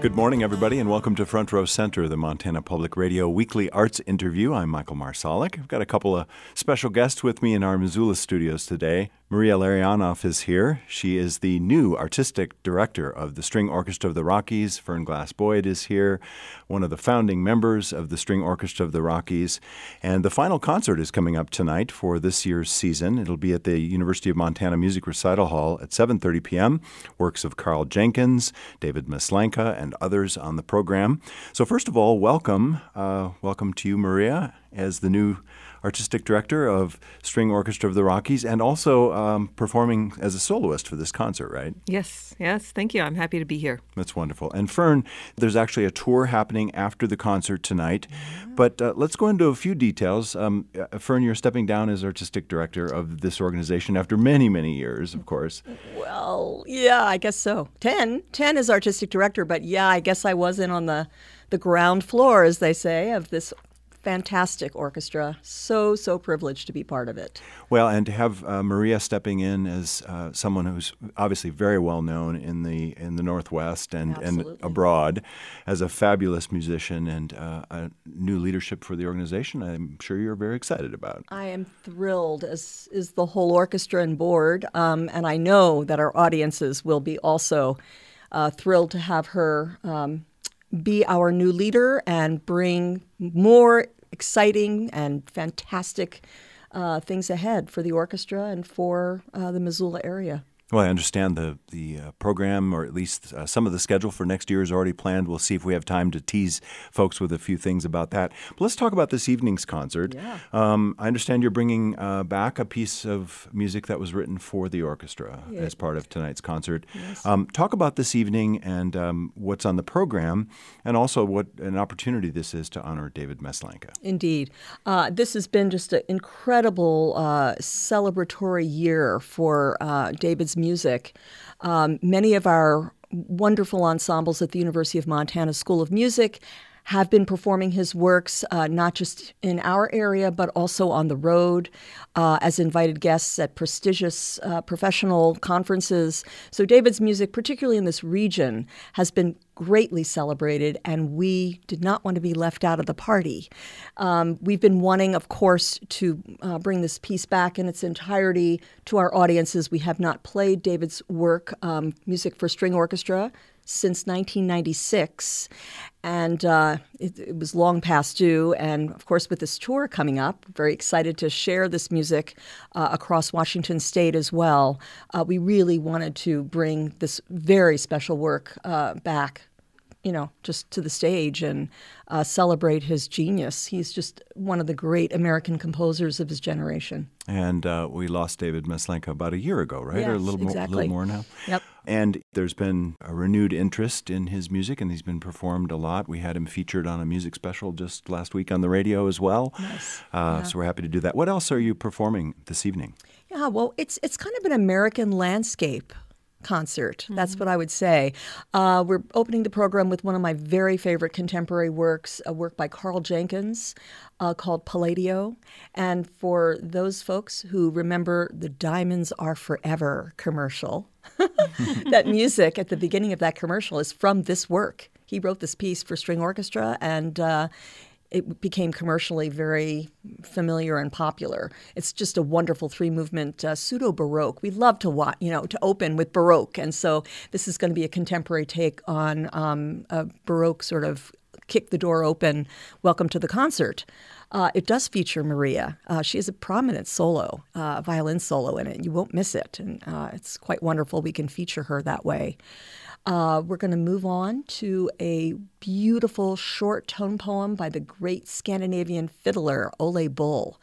Good morning, everybody, and welcome to Front Row Center, the Montana Public Radio weekly arts interview. I'm Michael Marsolek. I've got a couple of special guests with me in our Missoula studios today. Maria Larionoff is here. She is the new artistic director of the String Orchestra of the Rockies. Fern Glass Boyd is here, one of the founding members of the String Orchestra of the Rockies. And the final concert is coming up tonight for this year's season. It'll be at the University of Montana Music Recital Hall at 7:30 p.m. Works of Karl Jenkins, David Maslanka, and others on the program. So first of all, welcome, uh, welcome to you, Maria, as the new artistic director of String Orchestra of the Rockies, and also um, performing as a soloist for this concert, right? Yes, yes. Thank you. I'm happy to be here. That's wonderful. And Fern, there's actually a tour happening after the concert tonight. But uh, let's go into a few details. Um, uh, Fern, you're stepping down as artistic director of this organization after many, many years, of course. Well, yeah, I guess so. Ten, ten as artistic director, but yeah, I guess I was in on the the ground floor, as they say, of this fantastic orchestra. So, so privileged to be part of it. Well, and to have uh, Maria stepping in as uh, someone who's obviously very well known in the in the Northwest and, and abroad as a fabulous musician and uh, a new leadership for the organization, I'm sure you're very excited about. I am thrilled, as is the whole orchestra and board, um, and I know that our audiences will be also uh, thrilled to have her. Um, be our new leader and bring more exciting and fantastic uh, things ahead for the orchestra and for uh, the Missoula area. Well, I understand the the uh, program, or at least uh, some of the schedule for next year is already planned. We'll see if we have time to tease folks with a few things about that. But let's talk about this evening's concert. Yeah. Um, I understand you're bringing uh, back a piece of music that was written for the orchestra Yeah. as part of tonight's concert. Yes. Um, talk about this evening and um, what's on the program, and also what an opportunity this is to honor David Maslanka. Indeed. Uh, this has been just an incredible uh, celebratory year for uh, David's music. Um, many of our wonderful ensembles at the University of Montana School of Music have been performing his works uh, not just in our area but also on the road uh, as invited guests at prestigious uh, professional conferences. So, David's music, particularly in this region, has been greatly celebrated, and we did not want to be left out of the party. Um, we've been wanting, of course, to uh, bring this piece back in its entirety to our audiences. We have not played David's work, um, music for string orchestra, since 1996, and uh, it, it was long past due. And of course, with this tour coming up, very excited to share this music uh, across Washington State as well. Uh, we really wanted to bring this very special work uh, back you know, just to the stage and uh, celebrate his genius. He's just one of the great American composers of his generation. And uh, we lost David Maslanka about a year ago, right? or a Yes, little more, exactly. little more now. Yep. And there's been a renewed interest in his music, and he's been performed a lot. We had him featured on a music special just last week on the radio as well. Nice. Uh, Yeah. So we're happy to do that. What else are you performing this evening? Yeah, well, it's it's kind of an American landscape concert. That's what I would say. Uh, we're opening the program with one of my very favorite contemporary works, a work by Karl Jenkins uh, called Palladio. And for those folks who remember the Diamonds Are Forever commercial, that music at the beginning of that commercial is from this work. He wrote this piece for string orchestra, and uh, it became commercially very familiar and popular. It's just a wonderful three movement uh, pseudo baroque. We love to watch, you know, to open with baroque, and so this is going to be a contemporary take on um, a baroque sort of kick the door open, welcome to the concert. Uh, it does feature Maria. Uh, she has a prominent solo, uh, violin solo in it. You won't miss it, and uh, it's quite wonderful. We can feature her that way. Uh, we're going to move on to a beautiful short tone poem by the great Scandinavian fiddler Ole Bull.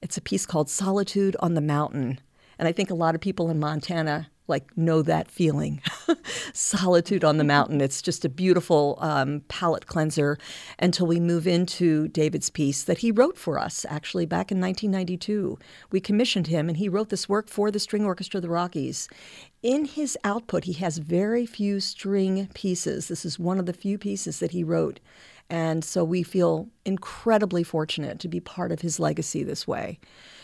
It's a piece called Solitude on the Mountain. And I think a lot of people in Montana like know that feeling. Solitude on the mountain. It's just a beautiful um, palate cleanser until we move into David's piece that he wrote for us actually back in 1992. We commissioned him and he wrote this work for the String Orchestra of the Rockies. In his output, he has very few string pieces. This is one of the few pieces that he wrote. And so we feel incredibly fortunate to be part of his legacy this way.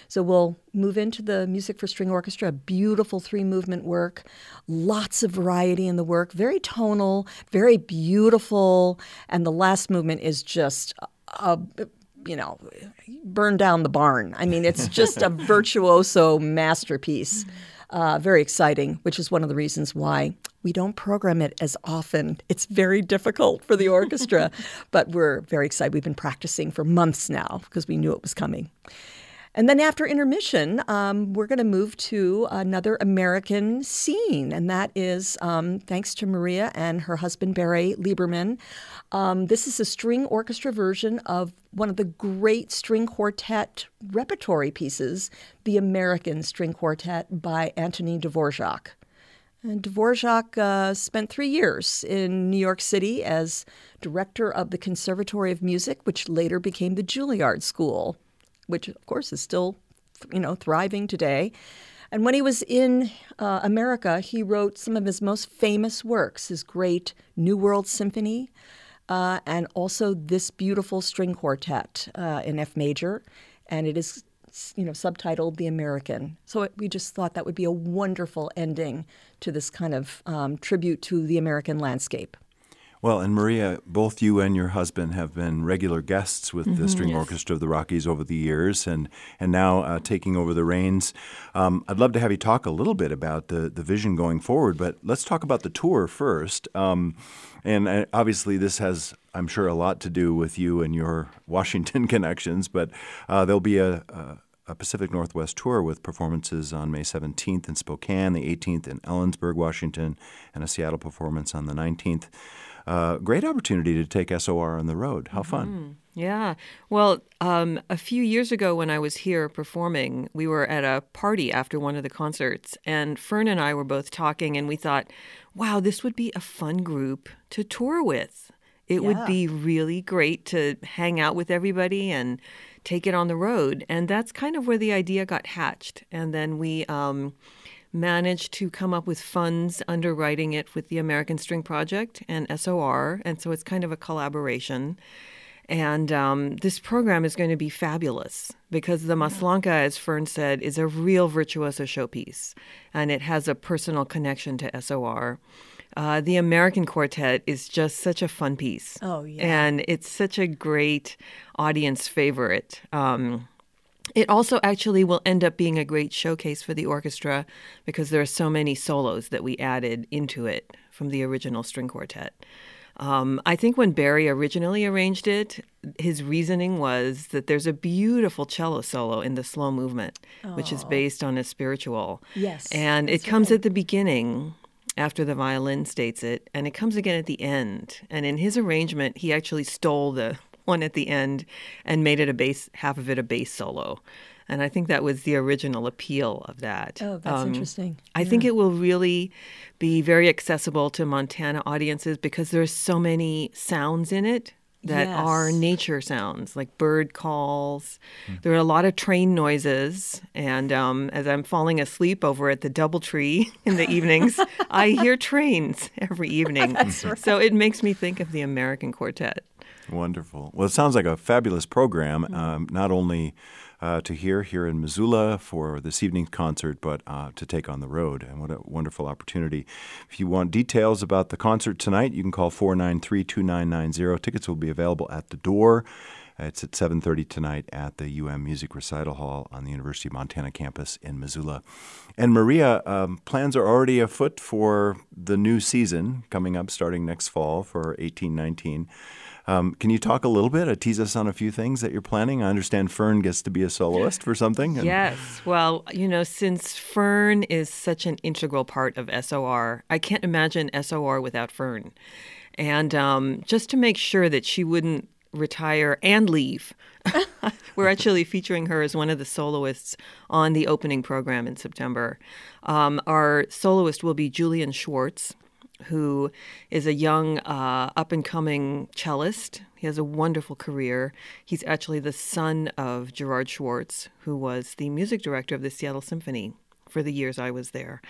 So we'll move into the music for string orchestra, a beautiful three movement work, lots of variety in the work, very tonal, very beautiful. And the last movement is just a, you know, burn down the barn. I mean, it's just a virtuoso masterpiece. Uh, very exciting, which is one of the reasons why we don't program it as often. It's very difficult for the orchestra, but we're very excited. We've been practicing for months now because we knew it was coming. And then after intermission, um, we're going to move to another American scene, and that is um, thanks to Maria and her husband Barry Lieberman. Um, this is a string orchestra version of one of the great string quartet repertory pieces, the American String Quartet by Antonin Dvorak. And Dvorak uh, spent three years in New York City as director of the Conservatory of Music, which later became the Juilliard School which of course is still, you know, thriving today. And when he was in uh, America, he wrote some of his most famous works, his great New World Symphony, uh, and also this beautiful string quartet uh, in F major. And it is, you know, subtitled The American. So it, we just thought that would be a wonderful ending to this kind of um, tribute to the American landscape. Well, and Maria, both you and your husband have been regular guests with mm-hmm, the String yes. Orchestra of the Rockies over the years, and and now uh, taking over the reins. Um, I'd love to have you talk a little bit about the the vision going forward, but let's talk about the tour first. Um, and uh, obviously, this has, I'm sure, a lot to do with you and your Washington connections. But uh, there'll be a, a a Pacific Northwest tour with performances on May 17th in Spokane, the 18th in Ellensburg, Washington, and a Seattle performance on the 19th uh, great opportunity to take SOR on the road. How fun! Mm, yeah. Well, um, a few years ago when I was here performing, we were at a party after one of the concerts, and Fern and I were both talking, and we thought, wow, this would be a fun group to tour with. It yeah. would be really great to hang out with everybody and take it on the road. And that's kind of where the idea got hatched. And then we, um, managed to come up with funds underwriting it with the American String Project and SOR. And so it's kind of a collaboration. And um, this program is going to be fabulous because the Maslanka, as Fern said, is a real virtuoso showpiece and it has a personal connection to SOR. Uh, the American Quartet is just such a fun piece. Oh, yeah. And it's such a great audience favorite. Um, it also actually will end up being a great showcase for the orchestra because there are so many solos that we added into it from the original string quartet. Um, I think when Barry originally arranged it, his reasoning was that there's a beautiful cello solo in the slow movement, which is based on a spiritual. Yes. And it comes right. at the beginning after the violin states it, and it comes again at the end. And in his arrangement, he actually stole the one at the end and made it a bass, half of it a bass solo. And I think that was the original appeal of that. Oh, that's um, interesting. I think it will really be very accessible to Montana audiences because there's so many sounds in it that yes. are nature sounds, like bird calls. Mm. There are a lot of train noises. And um, as I'm falling asleep over at the Doubletree in the evenings, I hear trains every evening. right. So it makes me think of the American Quartet. Wonderful. Well, it sounds like a fabulous program, mm-hmm. um, not only uh, to hear here in Missoula for this evening's concert, but uh, to take on the road. And what a wonderful opportunity. If you want details about the concert tonight, you can call 493 2990. Tickets will be available at the door. It's at 7:30 tonight at the UM Music Recital Hall on the University of Montana campus in Missoula. And Maria, um, plans are already afoot for the new season coming up starting next fall for 1819. Um, can you talk a little bit, uh, tease us on a few things that you're planning? I understand Fern gets to be a soloist for something. And... Yes. Well, you know, since Fern is such an integral part of SOR, I can't imagine SOR without Fern. And um, just to make sure that she wouldn't retire and leave, we're actually featuring her as one of the soloists on the opening program in September. Um, our soloist will be Julian Schwartz who is a young, uh, up and coming cellist. He has a wonderful career. He's actually the son of Gerard Schwartz, who was the music director of the Seattle Symphony for the years I was there.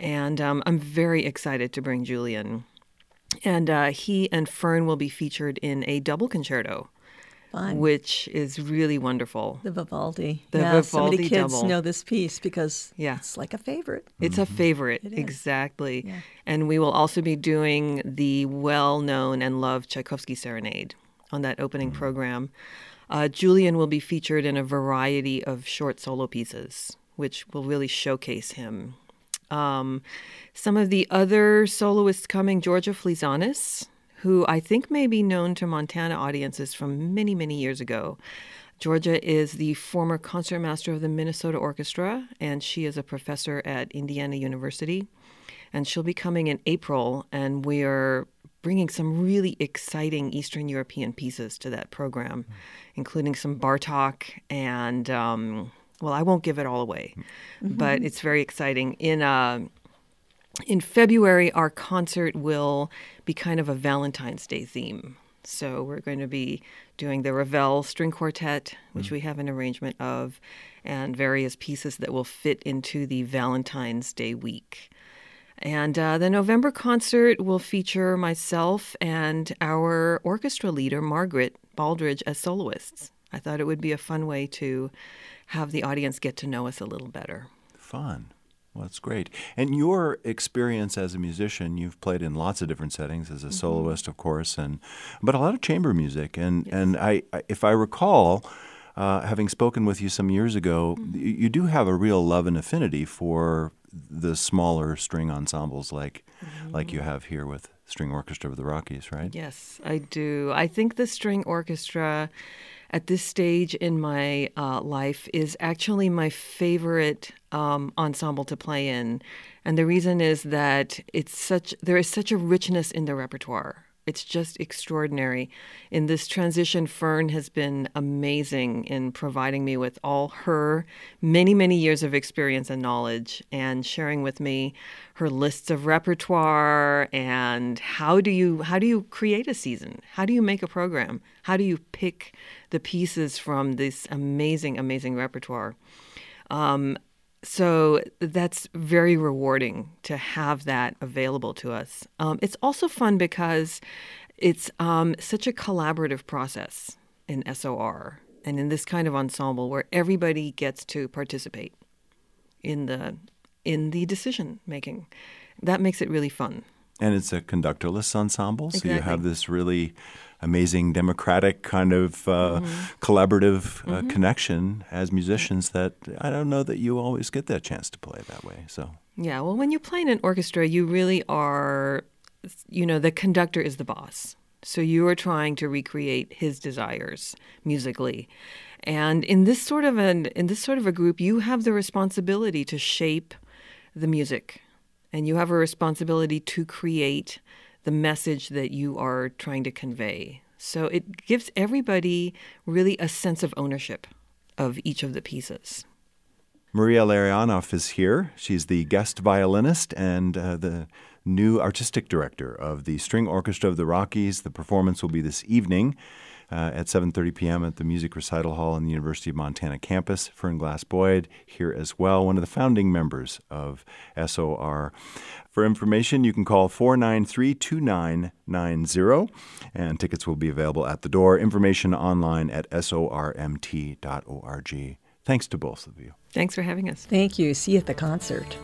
And um, I'm very excited to bring Julian. And uh, he and Fern will be featured in a double concerto Fun. which is really wonderful. The Vivaldi. The yeah, so many Vivaldi kids double. know this piece because Yeah. it's like a favorite. It's a favorite, It is. exactly. Yeah. And we will also be doing the well known and loved Tchaikovsky Serenade on that opening program. Uh, Julian will be featured in a variety of short solo pieces, which will really showcase him. Um, some of the other soloists coming Jorja Fleezanis, who I think may be known to Montana audiences from many, many years ago. Jorja is the former concertmaster of the Minnesota Orchestra, and she is a professor at Indiana University. And she'll be coming in April, and we are bringing some really exciting Eastern European pieces to that program, including some Bartok and, um, well, I won't give it all away, but it's very exciting. In uh, in February, our concert will be kind of a Valentine's Day theme. So we're going to be doing the Ravel String Quartet, which we have an arrangement of, and various pieces that will fit into the Valentine's Day week. And uh, the November concert will feature myself and our orchestra leader, Margaret Baldridge, as soloists. I thought it would be a fun way to have the audience get to know us a little better. Fun. Well, that's great. And your experience as a musician, you've played in lots of different settings as a mm-hmm. soloist, of course, and but a lot of chamber music. And and I, I if I recall, uh, having spoken with you some years ago, you, mm-hmm. you do have a real love and affinity for the smaller string ensembles like like you mm-hmm. have here with String Orchestra of the Rockies, right? Yes, I do. I think the string orchestra at this stage in my uh, life is actually my favorite um, ensemble to play in, and the reason is that it's such there is such a richness in the repertoire. It's just extraordinary. In this transition, Fern has been amazing in providing me with all her many, many years of experience and knowledge and sharing with me her lists of repertoire and how do you how do you create a season? How do you make a program? How do you pick the pieces from this amazing, amazing repertoire? Um, so that's very rewarding to have that available to us. Um, it's also fun because it's um, such a collaborative process in SOR and in this kind of ensemble where everybody gets to participate in the in the decision making. That makes it really fun. And it's a conductorless ensemble, so you have this really amazing democratic kind of uh, Mm-hmm. collaborative uh, connection as musicians that I don't know that you always get that chance to play that way. So Yeah, well, when you play in an orchestra, you really are, you know, the conductor is the boss. So you are trying to recreate his desires musically. And in this sort of an in this sort of a group, you have the responsibility to shape the music. And you have a responsibility to create the message that you are trying to convey. So it gives everybody really a sense of ownership of each of the pieces. Maria Larionoff is here. She's the guest violinist and uh, the new artistic director of the String Orchestra of the Rockies. The performance will be this evening uh, at 7:30 p.m. at the Music Recital Hall on the University of Montana campus. Fern Glass Boyd here as well, one of the founding members of SOR. For information, you can call 493 2990, and tickets will be available at the door. Information online at sormt.org. Thanks to both of you. Thanks for having us. Thank you. See you at the concert.